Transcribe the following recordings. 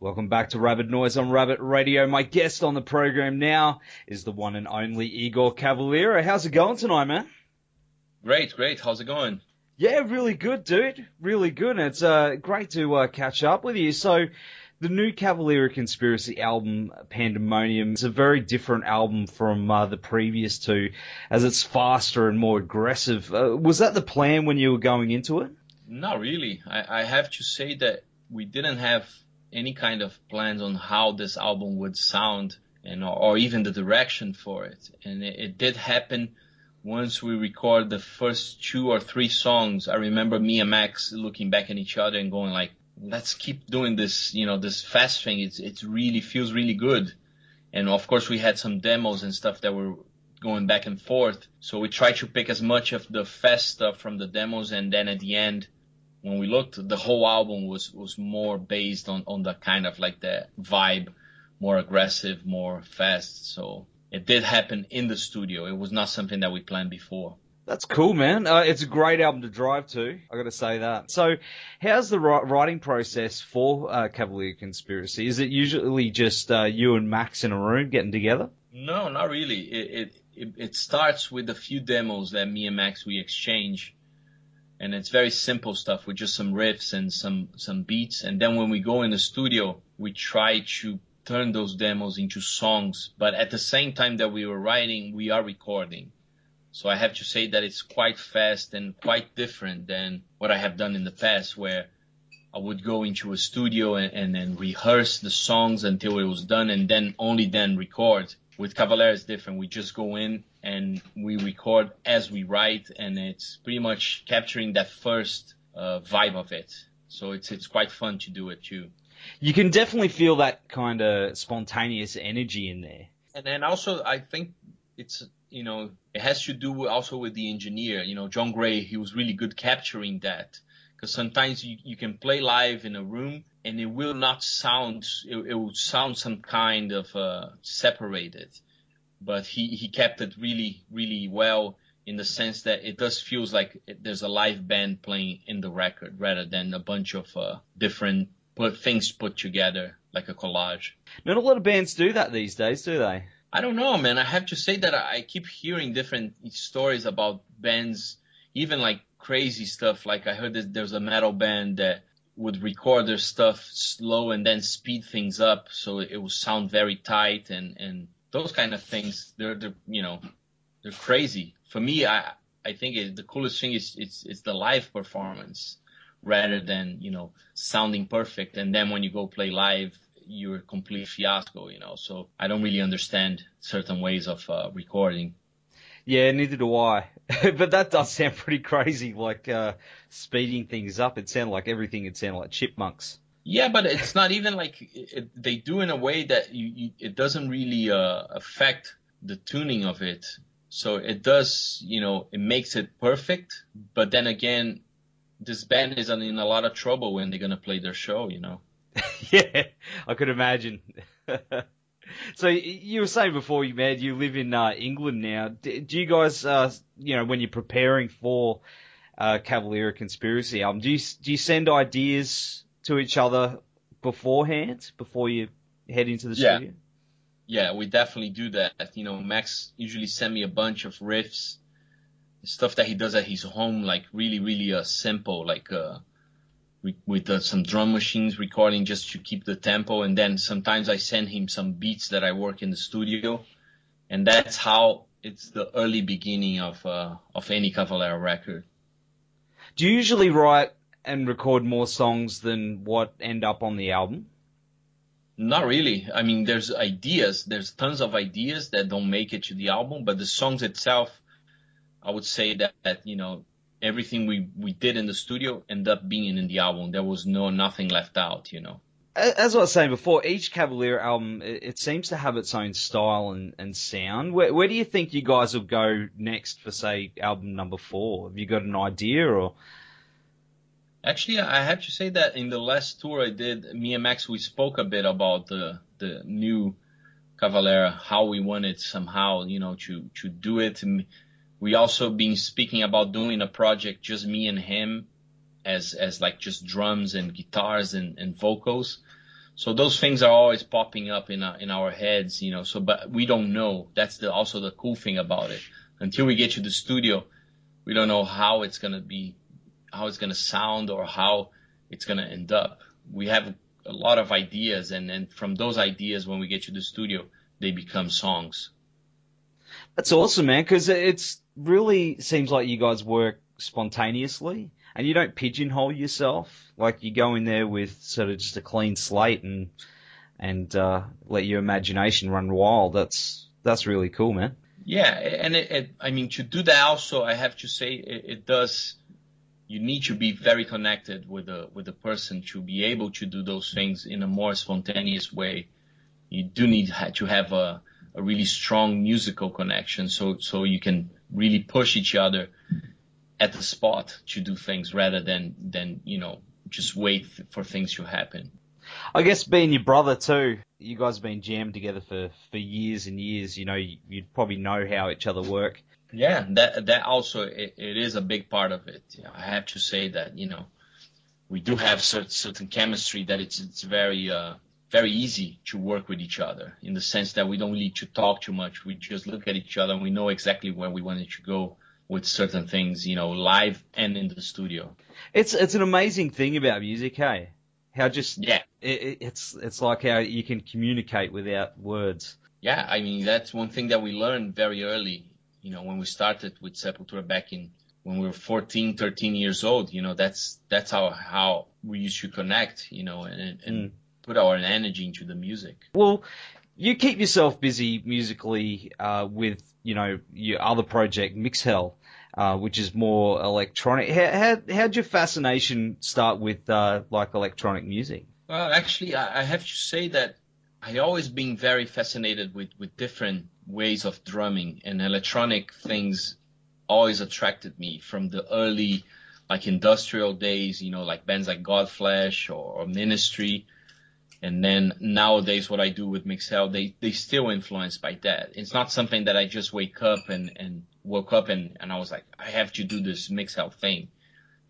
Welcome back to Rabbit Noise on Rabbit Radio. My guest on the program now is the one and only Igor Cavalera. How's it going tonight, man? Great, great. How's it going? Yeah, really good, dude. Really good. It's uh, great to uh, catch up with you. So, the new Cavalera Conspiracy album, Pandemonium, is a very different album from uh, the previous two, as it's faster and more aggressive. Uh, was that the plan when you were going into it? Not really. I, I have to say that we didn't have any kind of plans on how this album would sound and or even the direction for it. And it, it did happen once we recorded the first two or three songs. I remember me and Max looking back at each other and going like, let's keep doing this, you know, this fast thing. It's, it's really feels really good. And of course we had some demos and stuff that were going back and forth. So we tried to pick as much of the fast stuff from the demos and then at the end when we looked, the whole album was was more based on on the kind of like the vibe, more aggressive, more fast. So it did happen in the studio. It was not something that we planned before. That's cool, man. Uh, it's a great album to drive to. I got to say that. So, how's the writing process for uh, Cavalera Conspiracy? Is it usually just uh, you and Max in a room getting together? No, not really. It, it it starts with a few demos that me and Max we exchange and it's very simple stuff with just some riffs and some some beats. And then when we go in the studio we try to turn those demos into songs. But at the same time that we were writing we are recording. So i have to say that it's quite fast and quite different than what i have done in the past where i would go into a studio and, and then rehearse the songs until it was done and then only then record with Cavalera it's different. We just go in and we record as we write, and it's pretty much capturing that first uh, vibe of it. So it's it's quite fun to do it too. You can definitely feel that kind of spontaneous energy in there. And then also, I think it's you know it has to do also with the engineer. You know, John Gray, he was really good capturing that because sometimes you, you can play live in a room and it will not sound it, it will sound some kind of uh, separated but he he kept it really really well in the sense that it does feels like it, there's a live band playing in the record rather than a bunch of uh, different put, things put together like a collage. Not a lot of bands do that these days, do they? I don't know, man. I have to say that I keep hearing different stories about bands, even like crazy stuff. Like I heard that there's a metal band that would record their stuff slow and then speed things up so it would sound very tight and and those kind of things. They're, they're you know they're crazy. For me i i think it, the coolest thing is it's it's the live performance rather than you know sounding perfect. And then when you go play live you're a complete fiasco you know. So i don't really understand certain ways of uh, recording yeah, neither do I. but that does sound pretty crazy, like uh, speeding things up. It sounded like everything. It sounded like chipmunks. Yeah, but it's not even like it, they do in a way that you, you it doesn't really uh, affect the tuning of it. So it does, you know, it makes it perfect. But then again, this band is in a lot of trouble when they're gonna play their show, you know. yeah, I could imagine. So you were saying before you met, you live in uh, England now. Do, do you guys, uh, you know, when you're preparing for uh, Cavalera Conspiracy album, do you do you send ideas to each other beforehand before you head into the yeah. studio? Yeah, we definitely do that. You know, Max usually send me a bunch of riffs, stuff that he does at his home, like really, really uh, simple, like uh, with uh, some drum machines recording just to keep the tempo. And then sometimes I send him some beats that I work in the studio. And that's how it's the early beginning of, uh, of any Cavalera record. Do you usually write and record more songs than what end up on the album? Not really. I mean, there's ideas. There's tons of ideas that don't make it to the album, but the songs itself, I would say that, that you know, everything we we did in the studio ended up being in the album. There was no nothing left out, you know. As I was saying before, each Cavalera album it, it seems to have its own style and, and sound. Where, where do you think you guys will go next for say album number four? Have you got an idea or? Actually, I have to say that in the last tour I did, me and Max, we spoke a bit about the the new Cavalera, how we wanted somehow, you know, to to do it. We also been speaking about doing a project just me and him, as as like just drums and guitars and, and vocals. So those things are always popping up in our, in our heads, you know. So, but we don't know. That's the also the cool thing about it. Until we get to the studio, we don't know how it's gonna be how it's going to sound or how it's going to end up. We have a lot of ideas, and then from those ideas, when we get to the studio, they become songs. That's awesome, man, because it's really seems like you guys work spontaneously and you don't pigeonhole yourself. Like you go in there with sort of just a clean slate and and uh, let your imagination run wild. That's that's really cool, man. Yeah, and it, it, I mean to do that also, I have to say it, it does you need to be very connected with the with the person to be able to do those things in a more spontaneous way. You do need to have a, a really strong musical connection, so so you can really push each other at the spot to do things rather than than you know just wait for things to happen. I guess being your brother too, you guys have been jammed together for for years and years. You know, you'd probably know how each other work. Yeah, that that also it, it is a big part of it. You know, I have to say that you know we do have certain, certain chemistry that it's it's very uh, very easy to work with each other in the sense that we don't need to talk too much. We just look at each other and we know exactly where we wanted to go with certain things, you know, live and in the studio. It's it's an amazing thing about music, hey? How just yeah, it, it's it's like how you can communicate without words. Yeah, I mean that's one thing that we learned very early you know, when we started with Sepultura back in when we were 14, 13 years old, you know, that's that's how how we used to connect, you know, and, and mm. Put our energy into the music. Well, you keep yourself busy musically uh, with you know your other project, Mixhell, uh, which is more electronic. How how how'd your fascination start with uh, like electronic music? Well, actually, I, I have to say that I always been very fascinated with with different ways of drumming and electronic things always attracted me from the early like industrial days, you know, like bands like Godflesh or, or Ministry. And then nowadays what I do with Mixhell, they, they still influenced by that. It's not something that I just wake up and, and woke up and, and I was like, I have to do this Mixhell thing.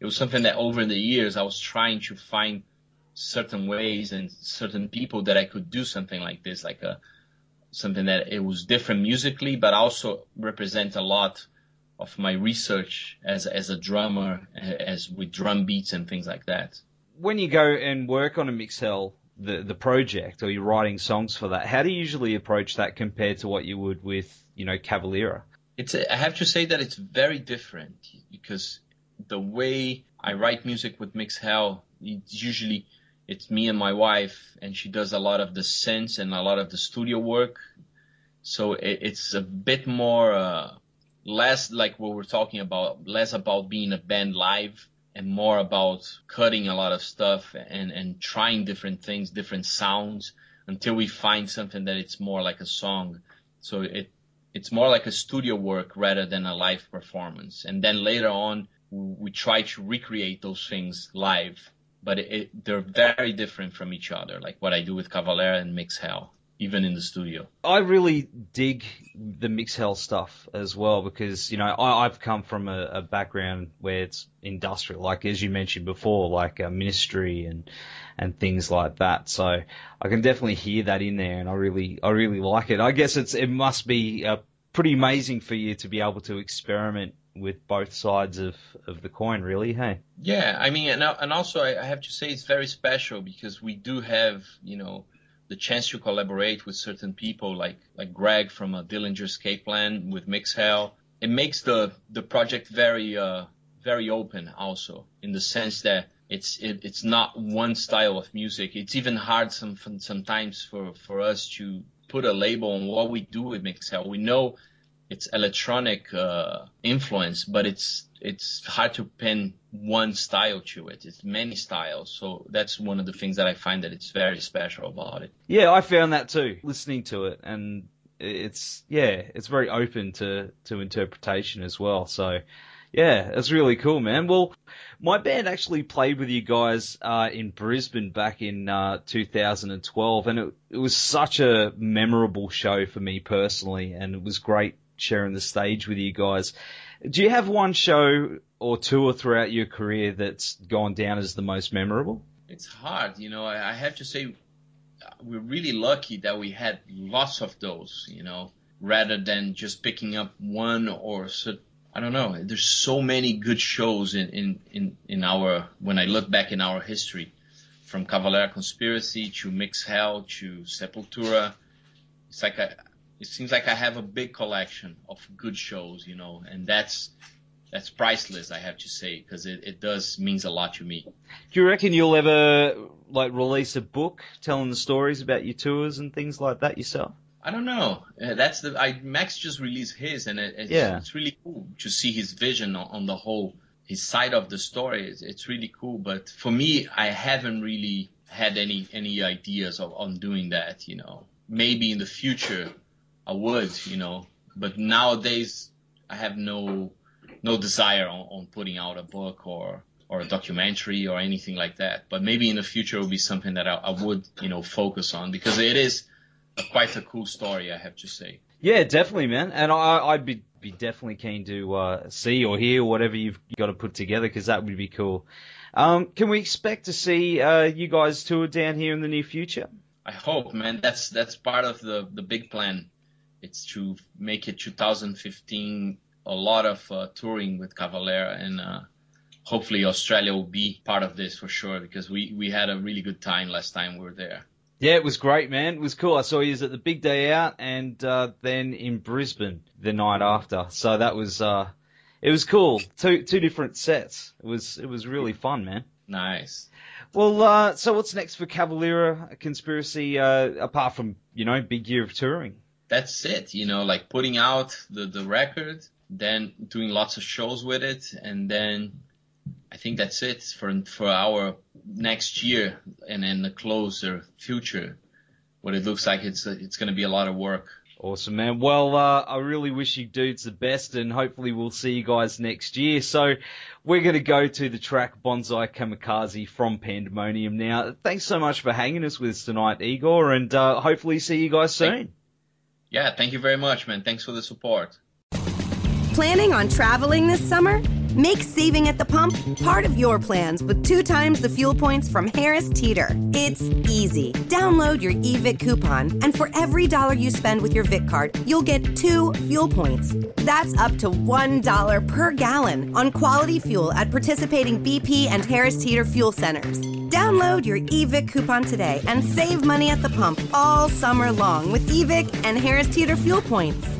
It was something that over the years I was trying to find certain ways and certain people that I could do something like this, like a, something that it was different musically, but also represent a lot of my research as as a drummer, as with drum beats and things like that. When you go and work on a Mixhell, the the project, or you're writing songs for that, how do you usually approach that compared to what you would with you know Cavalera? It's a, I have to say that it's very different because the way I write music with Mixhell, it's usually it's me and my wife, and she does a lot of the synths and a lot of the studio work. So it, it's a bit more, uh, less like what we're talking about, less about being a band live and more about cutting a lot of stuff and, and trying different things, different sounds until we find something that it's more like a song. So it, it's more like a studio work rather than a live performance. And then later on, we try to recreate those things live but it, it, they're very different from each other. Like what I do with Cavalera and Mixhell, even in the studio. I really dig the Mixhell stuff as well because you know I, have come from a, a, background where it's industrial, like as you mentioned before, like a ministry and and things like that. So I can definitely hear that in there, and I really I really like it. I guess it's it must be uh, pretty amazing for you to be able to experiment with both sides of, of the coin, really. Hey. Yeah, I mean, and, and also I have to say it's very special because we do have, you know, the chance to collaborate with certain people like like Greg from a Dillinger Escape Plan with Mixhell. It makes the the project very uh very open also in the sense that it's it, it's not one style of music. It's even hard some sometimes for for us to put a label on what we do with Mixhell. We know it's electronic uh, influence, but it's it's hard to pin one style to it. It's many styles, so that's one of the things that I find that it's very special about it. Yeah, I found that too, listening to it, and it's yeah, it's very open to to interpretation as well. So yeah, it's really cool, man. Well, my band actually played with you guys uh, in Brisbane back in uh, 2012, and it, it was such a memorable show for me personally, and it was great sharing the stage with you guys. Do you have one show or tour throughout your career that's gone down as the most memorable? It's hard, you know. I have to say, we're really lucky that we had lots of those, you know, rather than just picking up one or so. I don't know. There's so many good shows in, in, in, in our, when I look back in our history, from Cavalera Conspiracy to Mixhell to Sepultura. It's like it seems like I have a big collection of good shows, you know, and that's, that's priceless, I have to say, because it, it does means a lot to me. Do you reckon you'll ever like release a book telling the stories about your tours and things like that yourself? I don't know. Uh, that's the I Max just released his, and it, it's, yeah. it's really cool to see his vision on, on the whole, his side of the story. It's, it's, really cool. But for me, I haven't really had any any ideas of on doing that. You know, maybe in the future I would. You know, but nowadays I have no no desire on, on putting out a book or or a documentary or anything like that. But maybe in the future it will be something that I, I would you know focus on because it is quite a cool story, I have to say. Yeah, definitely, man. And I, I'd be be definitely keen to uh, see or hear whatever you've got to put together because that would be cool. Um, can we expect to see uh, you guys tour down here in the near future? I hope, man. That's that's part of the the big plan. It's to make it 2015 a lot of uh, touring with Cavalera and uh, hopefully Australia will be part of this for sure because we we had a really good time last time we were there. Yeah, it was great, man. It was cool. I saw you at the big day out and uh, then in Brisbane the night after. So that was uh, it was cool. Two two different sets. It was it was really fun, man. Nice. Well, uh, so what's next for Cavalera Conspiracy uh, apart from you know big year of touring? That's it. You know, like putting out the the record, then doing lots of shows with it, and then I think that's it for for our next year and in the closer future. What it looks like it's it's going to be a lot of work. Awesome, man. Well, uh, I really wish you dudes the best, and hopefully we'll see you guys next year. So we're going to go to the track Bonsai Kamikaze from Pandemonium now. Thanks so much for hanging us with us tonight, Igor, and uh, hopefully see you guys soon. Yeah, thank you very much, man. Thanks for the support. Planning on traveling this summer? Make saving at the pump part of your plans with two times the fuel points from Harris Teeter. It's easy. Download your eVIC coupon, and for every dollar you spend with your Vic card, you'll get two fuel points. That's up to $1 per gallon on quality fuel at participating BP and Harris Teeter fuel centers. Download your eVIC coupon today and save money at the pump all summer long with eVIC and Harris Teeter fuel points.